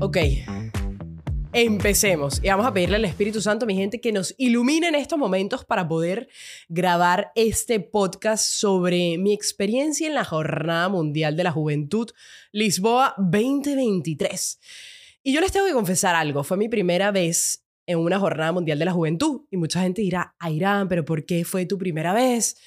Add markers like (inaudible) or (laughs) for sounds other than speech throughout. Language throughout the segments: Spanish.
Ok. Empecemos y vamos a pedirle al Espíritu Santo, mi gente, que nos ilumine en estos momentos para poder grabar este podcast sobre mi experiencia en la Jornada Mundial de la Juventud Lisboa 2023. Y yo les tengo que confesar algo, fue mi primera vez en una Jornada Mundial de la Juventud y mucha gente dirá, Airán, pero ¿por qué fue tu primera vez?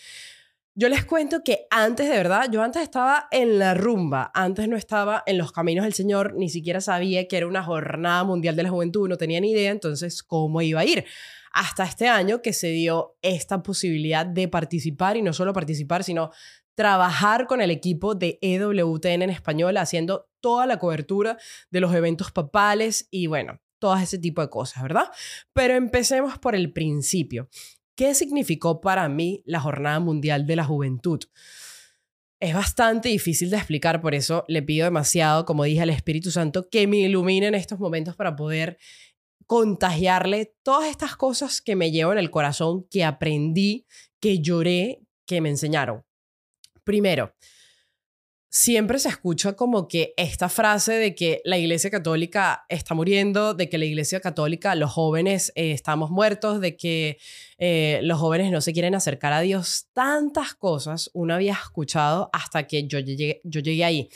Yo les cuento que antes, de verdad, yo antes estaba en la rumba, antes no estaba en los caminos del Señor, ni siquiera sabía que era una jornada mundial de la juventud, no tenía ni idea entonces cómo iba a ir. Hasta este año que se dio esta posibilidad de participar y no solo participar, sino trabajar con el equipo de EWTN en español, haciendo toda la cobertura de los eventos papales y bueno, todo ese tipo de cosas, ¿verdad? Pero empecemos por el principio. ¿Qué significó para mí la Jornada Mundial de la Juventud? Es bastante difícil de explicar, por eso le pido demasiado, como dije, al Espíritu Santo que me ilumine en estos momentos para poder contagiarle todas estas cosas que me llevo en el corazón, que aprendí, que lloré, que me enseñaron. Primero, siempre se escucha como que esta frase de que la Iglesia Católica está muriendo, de que la Iglesia Católica, los jóvenes eh, estamos muertos, de que eh, los jóvenes no se quieren acercar a Dios, tantas cosas uno había escuchado hasta que yo llegué, yo llegué ahí.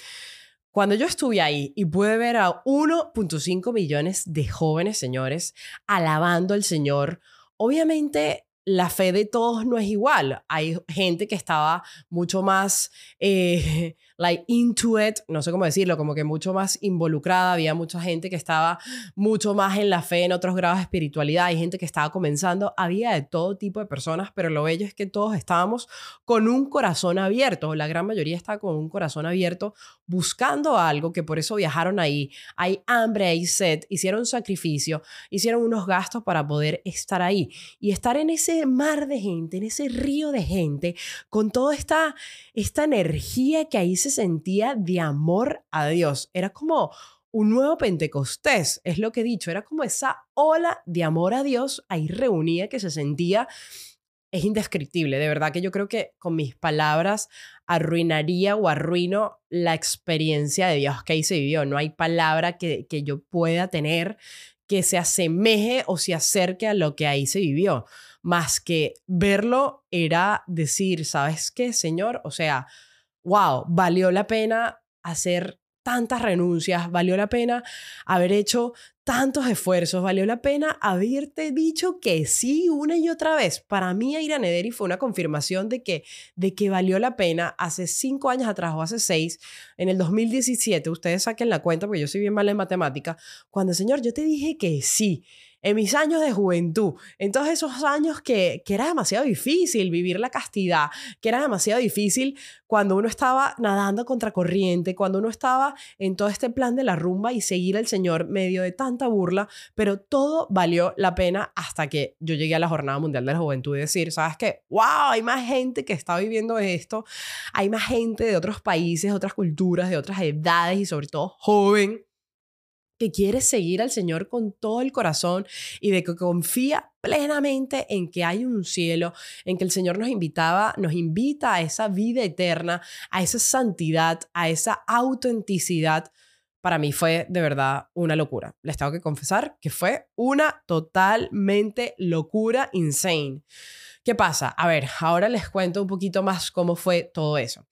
Cuando yo estuve ahí y pude ver a 1.5 millones de jóvenes señores alabando al Señor, obviamente la fe de todos no es igual. Hay gente que estaba mucho más eh, like into it, no sé cómo decirlo, como que mucho más involucrada, había mucha gente que estaba mucho más en la fe en otros grados de espiritualidad, hay gente que estaba comenzando, había de todo tipo de personas, pero lo bello es que todos estábamos con un corazón abierto, la gran mayoría está con un corazón abierto buscando algo, que por eso viajaron ahí, hay hambre, hay sed, hicieron sacrificio, hicieron unos gastos para poder estar ahí. Y estar en ese mar de gente, en ese río de gente, con toda esta, esta energía que ahí se sentía de amor a Dios. Era como un nuevo Pentecostés, es lo que he dicho, era como esa ola de amor a Dios ahí reunía que se sentía es indescriptible. De verdad que yo creo que con mis palabras arruinaría o arruino la experiencia de Dios que ahí se vivió. No hay palabra que, que yo pueda tener que se asemeje o se acerque a lo que ahí se vivió. Más que verlo era decir, ¿sabes qué, Señor? O sea, wow, valió la pena hacer tantas renuncias, valió la pena haber hecho tantos esfuerzos, valió la pena haberte dicho que sí una y otra vez. Para mí, Aira Nederi fue una confirmación de que, de que valió la pena hace cinco años atrás o hace seis, en el 2017, ustedes saquen la cuenta porque yo soy bien mala en matemática, cuando, Señor, yo te dije que sí en mis años de juventud, en todos esos años que, que era demasiado difícil vivir la castidad, que era demasiado difícil cuando uno estaba nadando contra corriente, cuando uno estaba en todo este plan de la rumba y seguir al Señor medio de tanta burla, pero todo valió la pena hasta que yo llegué a la Jornada Mundial de la Juventud y decir, ¿sabes qué? ¡Wow! Hay más gente que está viviendo esto, hay más gente de otros países, otras culturas, de otras edades y sobre todo joven que quiere seguir al Señor con todo el corazón y de que confía plenamente en que hay un cielo, en que el Señor nos invitaba, nos invita a esa vida eterna, a esa santidad, a esa autenticidad. Para mí fue de verdad una locura. Les tengo que confesar que fue una totalmente locura, insane. ¿Qué pasa? A ver, ahora les cuento un poquito más cómo fue todo eso.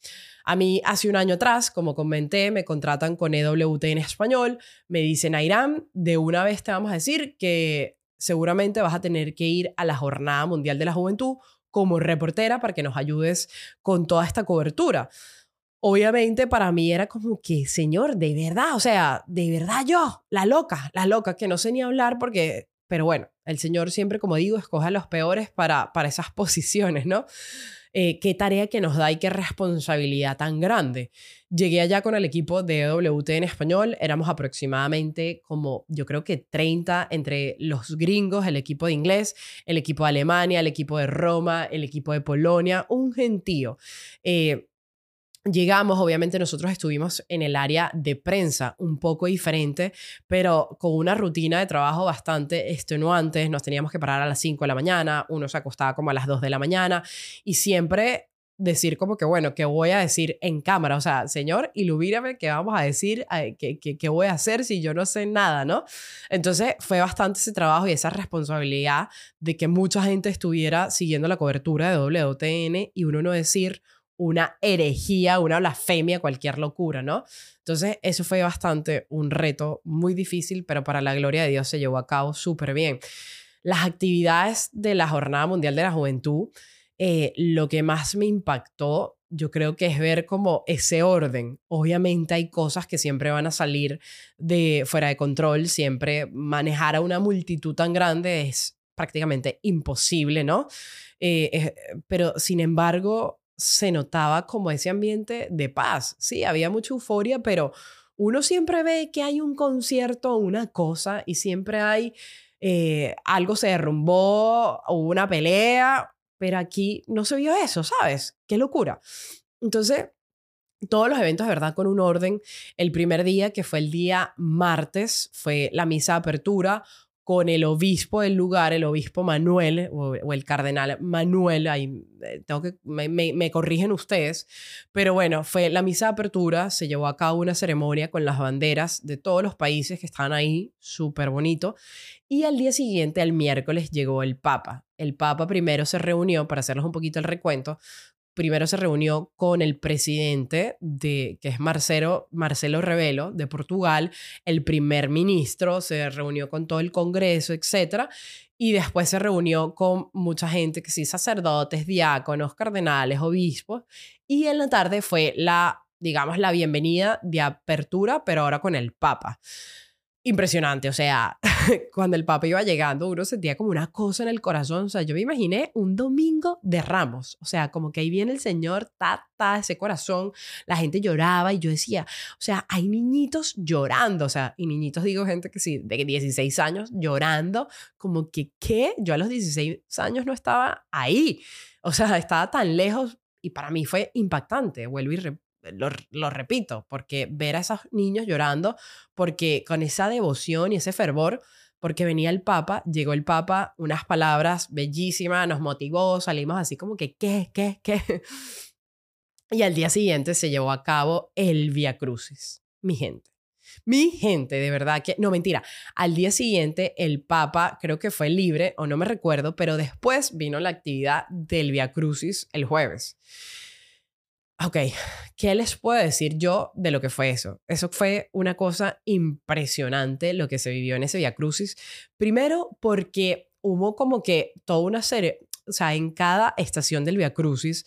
A mí hace un año atrás, como comenté, me contratan con EWT en español, me dicen, Irán, de una vez te vamos a decir que seguramente vas a tener que ir a la Jornada Mundial de la Juventud como reportera para que nos ayudes con toda esta cobertura. Obviamente para mí era como que, señor, de verdad, o sea, de verdad yo, la loca, la loca, que no sé ni hablar porque, pero bueno, el señor siempre, como digo, escoge a los peores para, para esas (laughs) posiciones, ¿no? Eh, qué tarea que nos da y qué responsabilidad tan grande. Llegué allá con el equipo de WT en español, éramos aproximadamente como yo creo que 30 entre los gringos, el equipo de inglés, el equipo de Alemania, el equipo de Roma, el equipo de Polonia, un gentío. Eh, Llegamos, obviamente nosotros estuvimos en el área de prensa, un poco diferente, pero con una rutina de trabajo bastante extenuante. Nos teníamos que parar a las 5 de la mañana, uno se acostaba como a las 2 de la mañana y siempre decir como que, bueno, ¿qué voy a decir en cámara? O sea, señor, ilumíname, ¿qué vamos a decir? ¿Qué, qué, qué voy a hacer si yo no sé nada, no? Entonces fue bastante ese trabajo y esa responsabilidad de que mucha gente estuviera siguiendo la cobertura de WTN y uno no decir una herejía, una blasfemia, cualquier locura, ¿no? Entonces, eso fue bastante un reto muy difícil, pero para la gloria de Dios se llevó a cabo súper bien. Las actividades de la Jornada Mundial de la Juventud eh, lo que más me impactó, yo creo que es ver como ese orden. Obviamente hay cosas que siempre van a salir de fuera de control, siempre manejar a una multitud tan grande es prácticamente imposible, ¿no? Eh, pero sin embargo, se notaba como ese ambiente de paz. Sí, había mucha euforia, pero uno siempre ve que hay un concierto una cosa y siempre hay eh, algo se derrumbó o una pelea pero aquí no se vio eso, ¿sabes? Qué locura. Entonces, todos los eventos, de verdad, con un orden. El primer día, que fue el día martes, fue la misa de apertura con el obispo del lugar, el obispo Manuel o, el cardenal Manuel, ahí eh, tengo que, me, me, corrigen ustedes, pero bueno, fue la misa de apertura, se llevó a cabo una ceremonia con las banderas de todos los países que estaban ahí, súper bonito, y al día siguiente, el miércoles, llegó el Papa. El Papa primero se reunió, para hacerles un poquito el recuento, primero se reunió con el presidente de que es Marcelo Marcelo Rebelo de Portugal, el primer ministro se reunió con todo el Congreso, etcétera, y después se reunió con mucha gente que sí sacerdotes, diáconos, cardenales, obispos, y en la tarde fue la digamos la bienvenida de apertura, pero ahora con el Papa impresionante. O sea, (laughs) cuando el Papa iba llegando, uno sentía como una cosa en el corazón. O sea, yo me imaginé un domingo de ramos. O sea, como que ahí viene el Señor, ta, ta, ese corazón. La gente lloraba y yo decía, o sea, hay niñitos llorando. O sea, y niñitos digo gente que sí, de 16 años llorando. Como que, ¿qué? Yo a los 16 años no estaba ahí. O sea, estaba tan lejos y para mí fue impactante. Vuelvo y lo, repito, porque ver a esos niños llorando, porque con esa devoción y ese fervor, porque venía el Papa, llegó el Papa, unas palabras bellísimas, nos motivó, salimos así como que, ¿qué, qué, qué? (laughs) Y al día siguiente se llevó a cabo el Via Crucis, mi gente. Mi gente, de verdad que, no mentira, al día siguiente el Papa creo que fue libre, o no me recuerdo, pero después vino la actividad del Via Crucis el jueves. Ok, ¿qué les puedo decir yo de lo que fue eso? Eso fue una cosa impresionante lo que se vivió en ese Via Crucis. Primero porque hubo como que toda una serie, o sea, en cada estación del Via Crucis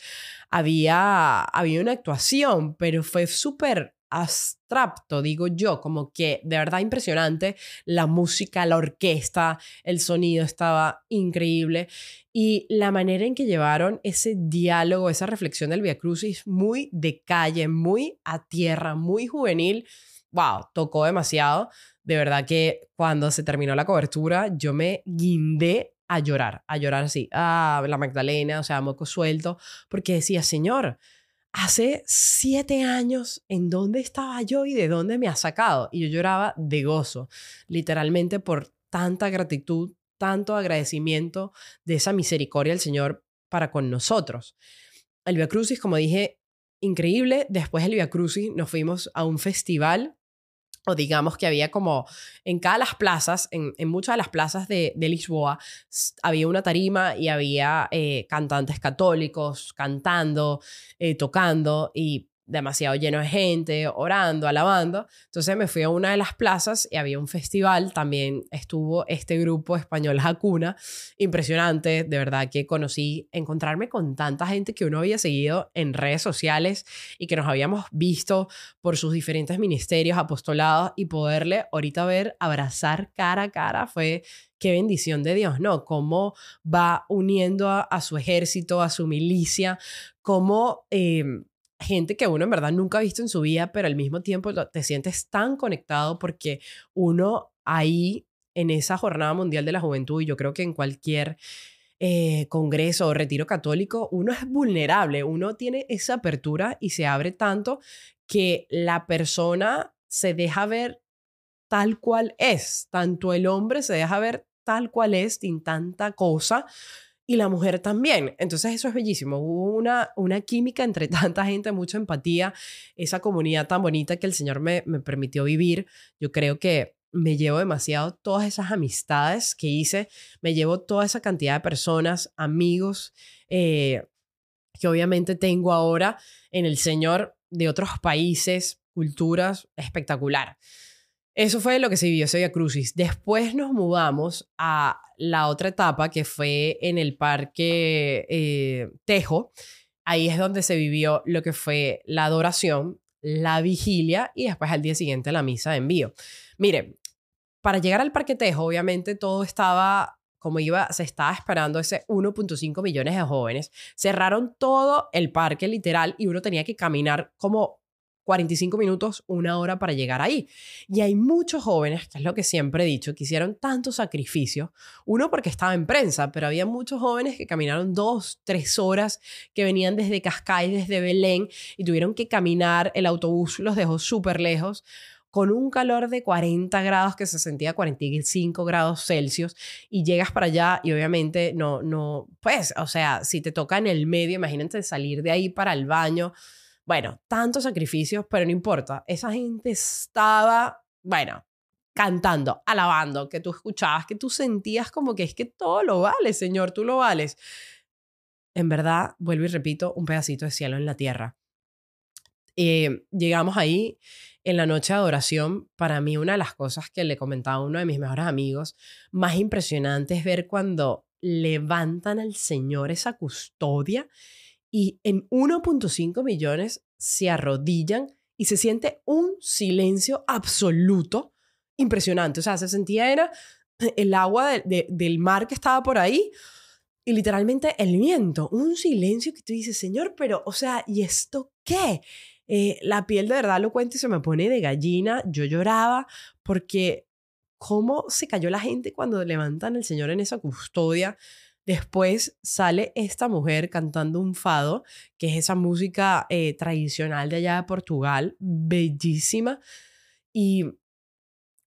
había, había una actuación, pero fue súper abstracto, digo yo, como que de verdad impresionante. La música, la orquesta, el sonido estaba increíble. Y la manera en que llevaron ese diálogo, esa reflexión del Via Crucis, muy de calle, muy a tierra, muy juvenil, wow, tocó demasiado. De verdad que cuando se terminó la cobertura, yo me guindé a llorar, a llorar así, a la Magdalena, o sea, moco suelto, porque decía, Señor, hace siete años, ¿en dónde estaba yo y de dónde me ha sacado? Y yo lloraba de gozo, literalmente por tanta gratitud, tanto agradecimiento de esa misericordia del Señor para con nosotros. El Via Crucis, como dije, increíble. Después del Via Crucis nos fuimos a un festival o digamos que había como en cada las plazas, en, muchas de las plazas de, Lisboa, había una tarima y había eh, cantantes católicos cantando, eh, tocando y demasiado lleno de gente, orando, alabando. Entonces me fui a una de las plazas y había un festival, también estuvo este grupo español Hakuna, impresionante, de verdad que conocí, encontrarme con tanta gente que uno había seguido en redes sociales y que nos habíamos visto por sus diferentes ministerios, apostolados y poderle ahorita ver, abrazar cara a cara, fue qué bendición de Dios, ¿no? Cómo va uniendo a, su ejército, a su milicia, cómo... Em, gente que uno en verdad nunca ha visto en su vida, pero al mismo tiempo te sientes tan conectado porque uno ahí en esa jornada mundial de la juventud, y yo creo que en cualquier eh, congreso o retiro católico, uno es vulnerable, uno tiene esa apertura y se abre tanto que la persona se deja ver tal cual es, tanto el hombre se deja ver tal cual es, sin tanta cosa, y la mujer también. Entonces eso es bellísimo. Hubo una, una química entre (laughs) tanta gente, mucha empatía, esa comunidad tan bonita que el Señor me, me permitió vivir. Yo creo que me llevo demasiado todas esas amistades que hice, me llevo toda esa cantidad de personas, amigos, eh, que obviamente tengo ahora en el Señor de otros países, culturas, espectacular. Eso fue lo que se vivió ese Crucis. Después nos mudamos a la otra etapa que fue en el Parque eh, Tejo. Ahí es donde se vivió lo que fue la adoración, la vigilia y después al día siguiente la misa de envío. Mire, para llegar al Parque Tejo, obviamente todo estaba como iba, se estaba esperando ese 1.5 millones de jóvenes. Cerraron todo el parque literal y uno tenía que caminar como 45 minutos, una hora para llegar ahí. Y hay muchos jóvenes, que es lo que siempre he dicho, que hicieron tanto sacrificio. Uno porque estaba en prensa, pero había muchos jóvenes que caminaron dos, tres horas, que venían desde Cascais, desde Belén, y tuvieron que caminar. El autobús los dejó súper lejos con un calor de 40 grados que se sentía 45 grados Celsius y llegas para allá y obviamente no, no, pues, o sea, si te toca en el medio, imagínate salir de ahí para el baño, bueno, tantos sacrificios, pero no importa. Esa gente estaba, bueno, cantando, alabando, que tú escuchabas, que tú sentías como que es que todo lo vale, Señor, tú lo vales. En verdad, vuelvo y repito, un pedacito de cielo en la tierra. Eh, llegamos ahí en la noche de adoración. Para mí, una de las cosas que le comentaba a uno de mis mejores amigos, más impresionante es ver cuando levantan al Señor esa custodia y en 1.5 millones se arrodillan y se siente un silencio absoluto impresionante. O sea, se sentía era el agua del mar que estaba por ahí y literalmente el viento, un silencio que tú dices, Señor, pero, o sea, ¿y esto qué? Eh, la piel de verdad lo cuento y se me pone de gallina. Yo lloraba porque cómo se cayó la gente cuando levantan al Señor en esa custodia. Después sale esta mujer cantando un fado, que es esa música eh, tradicional de allá de Portugal, bellísima. Y,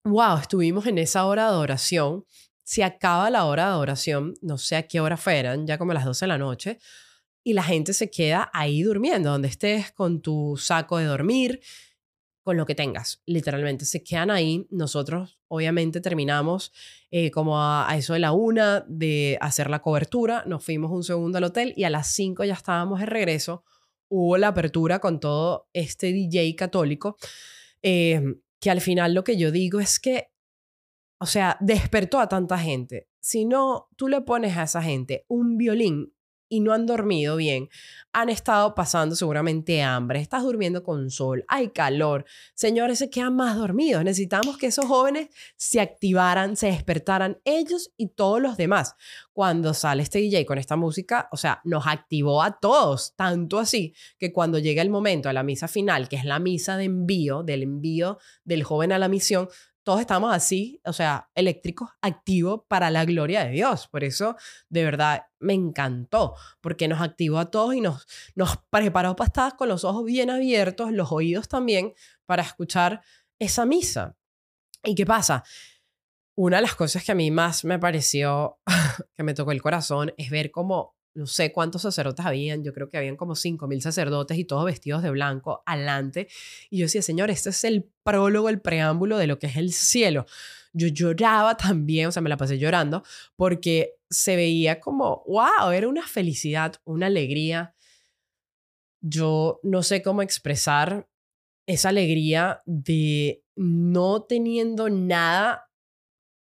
wow, estuvimos en esa hora de adoración. Se acaba la hora de adoración, no sé a qué hora fueran, ya como a las 12 de la noche, y la gente se queda ahí durmiendo, donde estés con tu saco de dormir, con lo que tengas, literalmente. Se quedan ahí. Nosotros, obviamente, terminamos eh, como a, eso de la una de hacer la cobertura. Nos fuimos un segundo al hotel y a las cinco ya estábamos de regreso. Hubo la apertura con todo este DJ católico, eh, que al final lo que yo digo es que, o sea, despertó a tanta gente. Si no, tú le pones a esa gente un violín y no han dormido bien, han estado pasando seguramente hambre, estás durmiendo con sol, hay calor, señores, se quedan más dormidos. Necesitamos que esos jóvenes se activaran, se despertaran ellos y todos los demás. Cuando sale este DJ con esta música, o sea, nos activó a todos, tanto así que cuando llega el momento de la misa final, que es la misa de envío, del envío del joven a la misión, todos estamos así, o sea, eléctricos, activos para la gloria de Dios. Por eso, de verdad, me encantó, porque nos activó a todos y nos, nos preparó para estar con los ojos bien abiertos, los oídos también, para escuchar esa misa. ¿Y qué pasa? Una de las cosas que a mí más me pareció, (laughs) que me tocó el corazón, es ver cómo no sé cuántos sacerdotes habían, yo creo que habían como 5.000 sacerdotes y todos vestidos de blanco adelante. Y yo decía, Señor, este es el prólogo, el preámbulo de lo que es el cielo. Yo lloraba también, o sea, me la pasé llorando, porque se veía como, wow, era una felicidad, una alegría. Yo no sé cómo expresar esa alegría de no teniendo nada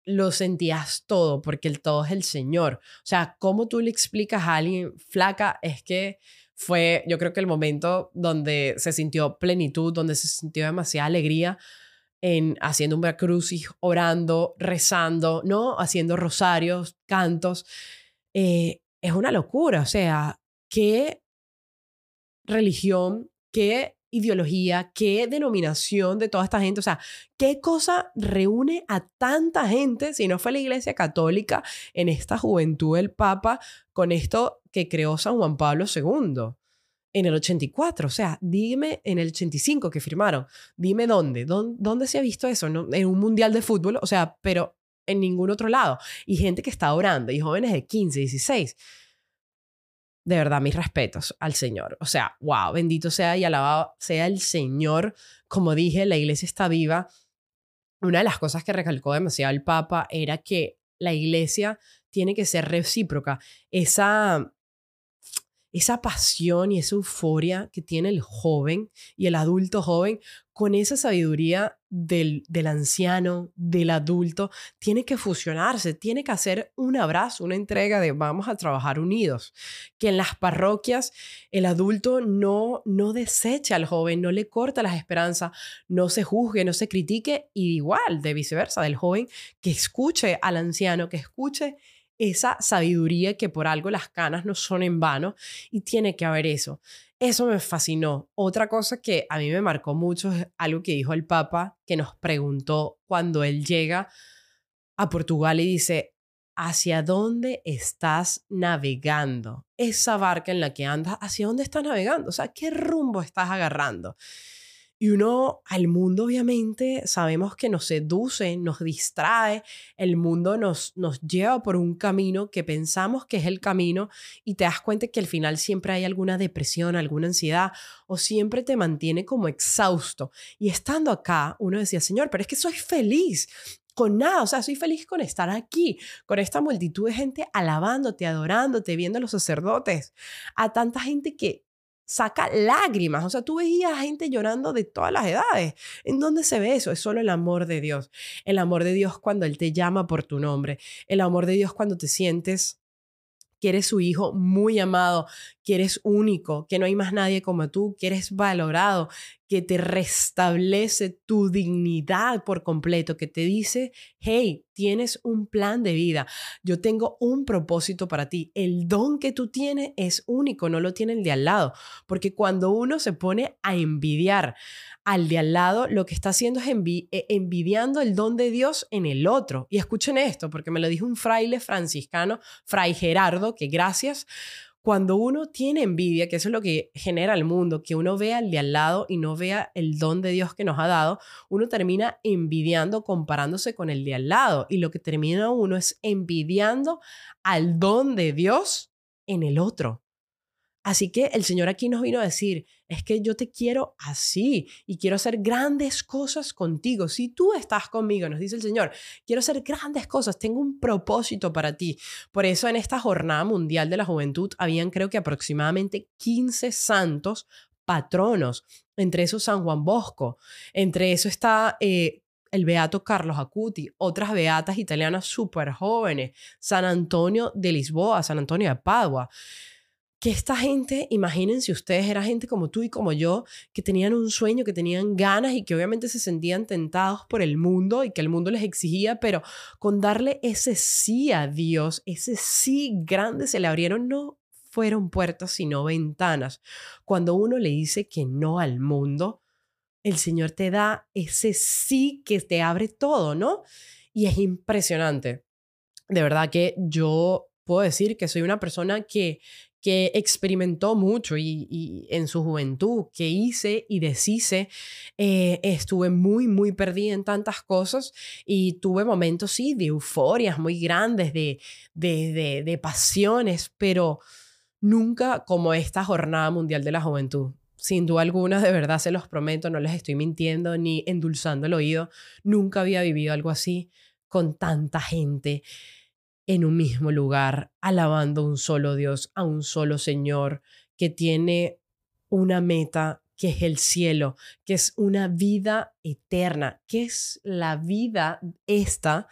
lo sentías todo, porque el todo es el Señor. O sea, ¿cómo tú le explicas a alguien flaca? Es que fue, yo creo que el momento donde se sintió plenitud, donde se sintió demasiada alegría en haciendo un crucis, orando, rezando, ¿no? Haciendo rosarios, cantos. Eh, es una locura, o sea, qué religión, qué ideología, qué denominación de toda esta gente, o sea, qué cosa reúne a tanta gente, si no fue la Iglesia Católica, en esta juventud del Papa, con esto que creó San Juan Pablo II en el 84, o sea, dime en el 85 que firmaron, dime dónde, dónde, se ha visto eso, en un mundial de fútbol, o sea, pero en ningún otro lado, y gente que está orando, y jóvenes de 15, 16, de verdad, mis respetos al Señor. O sea, wow, bendito sea y alabado sea el Señor. Como dije, la iglesia está viva. Una de las cosas que recalcó demasiado el Papa era que la iglesia tiene que ser recíproca. Esa, esa pasión y esa euforia que tiene el joven y el adulto joven con esa sabiduría del, del, anciano, del adulto, tiene que fusionarse, tiene que hacer un abrazo, una entrega de vamos a trabajar unidos. Que en las parroquias el adulto no, no deseche al joven, no le corta las esperanzas, no se juzgue, no se critique, y igual de viceversa, del joven que escuche al anciano, que escuche esa sabiduría que por algo las canas no son en vano y tiene que haber eso. Eso me fascinó. Otra cosa que a mí me marcó mucho es algo que dijo el Papa, que nos preguntó cuando él llega a Portugal y dice, ¿hacia dónde estás navegando? Esa barca en la que andas, ¿hacia dónde estás navegando? O sea, ¿qué rumbo estás agarrando? Y uno al mundo obviamente sabemos que nos seduce, nos distrae, el mundo nos, nos lleva por un camino que pensamos que es el camino y te das cuenta que al final siempre hay alguna depresión, alguna ansiedad o siempre te mantiene como exhausto. Y estando acá, uno decía, Señor, pero es que soy feliz, con nada, o sea, soy feliz con estar aquí, con esta multitud de gente alabándote, adorándote, viendo a los sacerdotes, a tanta gente que saca lágrimas. O sea, tú veías gente llorando de todas las edades. ¿En dónde se ve eso? Es solo el amor de Dios. El amor de Dios cuando Él te llama por tu nombre. El amor de Dios cuando te sientes que eres su hijo muy amado, que eres único, que no hay más nadie como tú, que eres valorado, que te restablece tu dignidad por completo, que te dice, hey, tienes un plan de vida, yo tengo un propósito para ti, el don que tú tienes es único, no lo tiene el de al lado, porque cuando uno se pone a envidiar al de al lado, lo que está haciendo es eh, envidiando el don de Dios en el otro. Y escuchen esto, porque me lo dijo un fraile franciscano, Fray Gerardo, que gracias cuando uno tiene envidia, que eso es lo que genera el mundo, que uno vea al de al lado y no vea el don de Dios que nos ha dado, uno termina envidiando, comparándose con el de al lado. Y lo que termina uno es envidiando al don de Dios en el otro. Así que el Señor aquí nos vino a decir, es que yo te quiero así y quiero hacer grandes cosas contigo. Si tú estás conmigo, nos dice el Señor, quiero hacer grandes cosas, tengo un propósito para ti. Por eso en esta jornada mundial de la juventud habían creo que aproximadamente 15 santos patronos, entre esos San Juan Bosco, entre eso está... Eh, el beato Carlos Acuti, otras beatas italianas súper jóvenes, San Antonio de Lisboa, San Antonio de Padua que esta gente, imagínense ustedes, era gente como tú y como yo, que tenían un sueño, que tenían ganas y que obviamente se sentían tentados por el mundo y que el mundo les exigía, pero con darle ese sí a Dios, ese sí grande, se le abrieron no fueron puertas, sino ventanas. Cuando uno le dice que no al mundo, el Señor te da ese sí que te abre todo, ¿no? Y es impresionante. De verdad que yo puedo decir que soy una persona que que experimentó mucho y, en su juventud, que hice y deshice, eh, estuve muy, muy perdida en tantas cosas y tuve momentos, sí, de euforias muy grandes, de, de, de, pasiones, pero nunca como esta Jornada Mundial de la Juventud. Sin duda alguna, de verdad se los prometo, no les estoy mintiendo ni endulzando el oído, nunca había vivido algo así con tanta gente en un mismo lugar, alabando a un solo Dios, a un solo Señor, que tiene una meta que es el cielo, que es una vida eterna. ¿Qué es la vida esta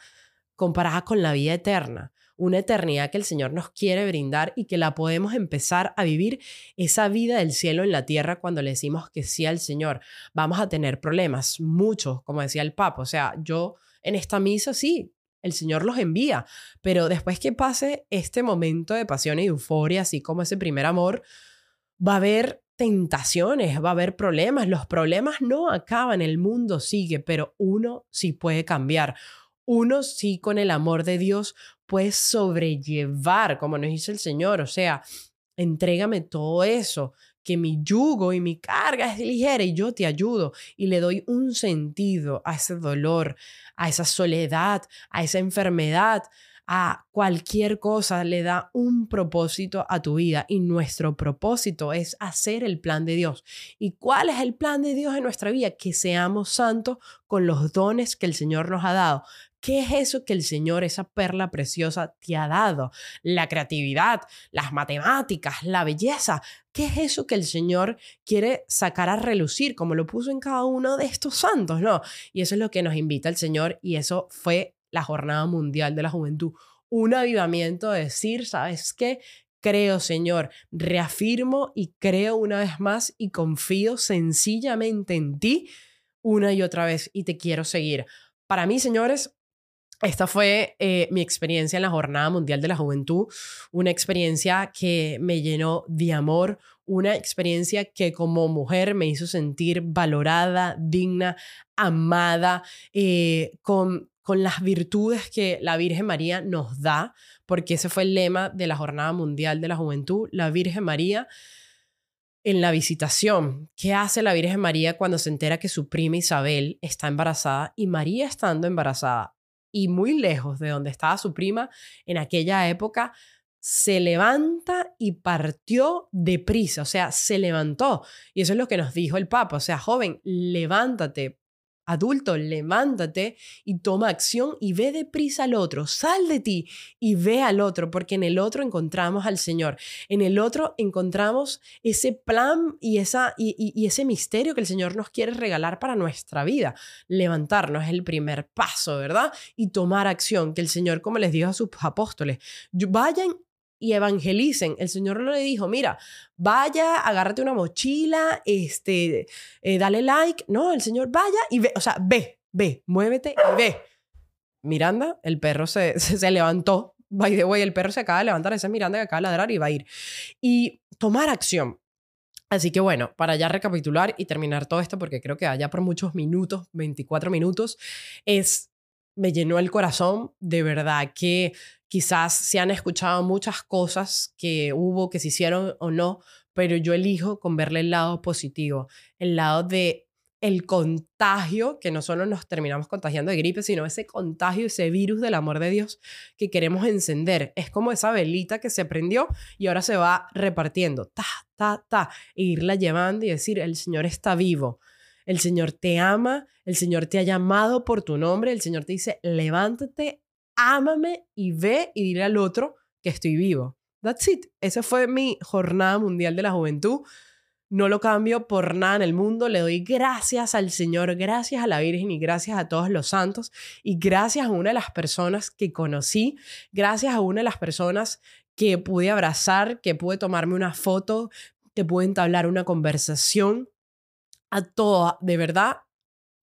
comparada con la vida eterna? Una eternidad que el Señor nos quiere brindar y que la podemos empezar a vivir esa vida del cielo en la tierra cuando le decimos que sí al Señor. Vamos a tener problemas, muchos, como decía el Papa. O sea, yo en esta misa sí, el Señor los envía. Pero después que pase este momento de pasión y euforia, así como ese primer amor, va a haber tentaciones, va a haber problemas. Los problemas no acaban, el mundo sigue, pero uno sí puede cambiar. Uno sí con el amor de Dios puede sobrellevar, como nos dice el Señor. O sea, entrégame todo eso que mi yugo y mi carga es ligera y yo te ayudo y le doy un sentido a ese dolor, a esa soledad, a esa enfermedad, a cualquier cosa, le da un propósito a tu vida y nuestro propósito es hacer el plan de Dios. ¿Y cuál es el plan de Dios en nuestra vida? Que seamos santos con los dones que el Señor nos ha dado. ¿Qué es eso que el Señor, esa perla preciosa, te ha dado? La creatividad, las matemáticas, la belleza. ¿Qué es eso que el Señor quiere sacar a relucir, como lo puso en cada uno de estos santos, no? Y eso es lo que nos invita el Señor y eso fue la Jornada Mundial de la Juventud. Un avivamiento de decir, ¿sabes qué? Creo, Señor, reafirmo y creo una vez más y confío sencillamente en ti una y otra vez y te quiero seguir. Para mí, señores, esta fue eh, mi experiencia en la Jornada Mundial de la Juventud, una experiencia que me llenó de amor, una experiencia que como mujer me hizo sentir valorada, digna, amada, eh, con, con las virtudes que la Virgen María nos da, porque ese fue el lema de la Jornada Mundial de la Juventud, la Virgen María en la visitación. ¿Qué hace la Virgen María cuando se entera que su prima Isabel está embarazada y María estando embarazada y muy lejos de donde estaba su prima en aquella época, se levanta y partió deprisa, o sea, se levantó. Y eso es lo que nos dijo el Papa, o sea, joven, levántate, Adulto, levántate y toma acción y ve deprisa al otro. Sal de ti y ve al otro, porque en el otro encontramos al Señor. En el otro encontramos ese plan y, esa, y, ese misterio que el Señor nos quiere regalar para nuestra vida. Levantarnos es el primer paso, ¿verdad? Y tomar acción, que el Señor, como les dijo a sus apóstoles, vayan y evangelicen. El Señor no le dijo, mira, vaya, agárrate una mochila, este, eh, dale like. No, el Señor vaya y ve, o sea, ve, ve, muévete y ve. Miranda, el perro se, (laughs) se, levantó. By the way, el perro se acaba de levantar, ese es Miranda que acaba de ladrar y va a ir. Y tomar acción. Así que bueno, para ya recapitular y terminar todo esto, porque creo que allá por muchos minutos, 24 minutos, es, me llenó el corazón, de verdad que Quizás se han escuchado muchas cosas que hubo, que se hicieron o no, pero yo elijo con verle el lado positivo, el lado de el contagio, que no solo nos terminamos contagiando de gripe, sino ese contagio, ese virus del amor de Dios que queremos encender. Es como esa velita que se prendió y ahora se va repartiendo, ta, ta, ta, e irla llevando y decir, el Señor está vivo, el Señor te ama, el Señor te ha llamado por tu nombre, el Señor te dice, levántate, ámame y ve y dile al otro que estoy vivo. That's it. Esa fue mi jornada mundial de la juventud. No lo cambio por nada en el mundo. Le doy gracias al Señor, gracias a la Virgen y gracias a todos los santos. Y gracias a una de las personas que conocí, gracias a una de las personas que pude abrazar, que pude tomarme una foto, que pude entablar una conversación. A todos, de verdad,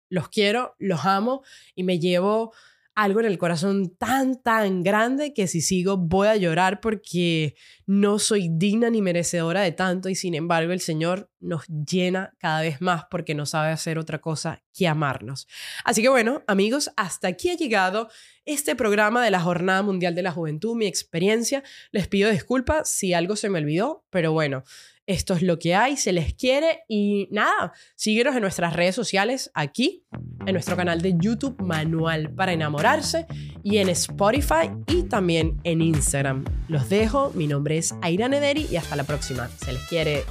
los quiero, los amo y me llevo algo en el corazón tan, tan grande que si sigo voy a llorar porque no soy digna ni merecedora de tanto y sin embargo el Señor nos llena cada vez más porque no sabe hacer otra cosa que amarnos. Así que bueno, amigos, hasta aquí ha llegado este programa de la Jornada Mundial de la Juventud, mi experiencia. Les pido disculpas si algo se me olvidó, pero bueno, esto es lo que hay, se les quiere y nada, síguenos en nuestras redes sociales aquí, en nuestro canal de YouTube Manual para enamorarse y en Spotify y también en Instagram. Los dejo, mi nombre es Aira Nederi y hasta la próxima. Se les quiere.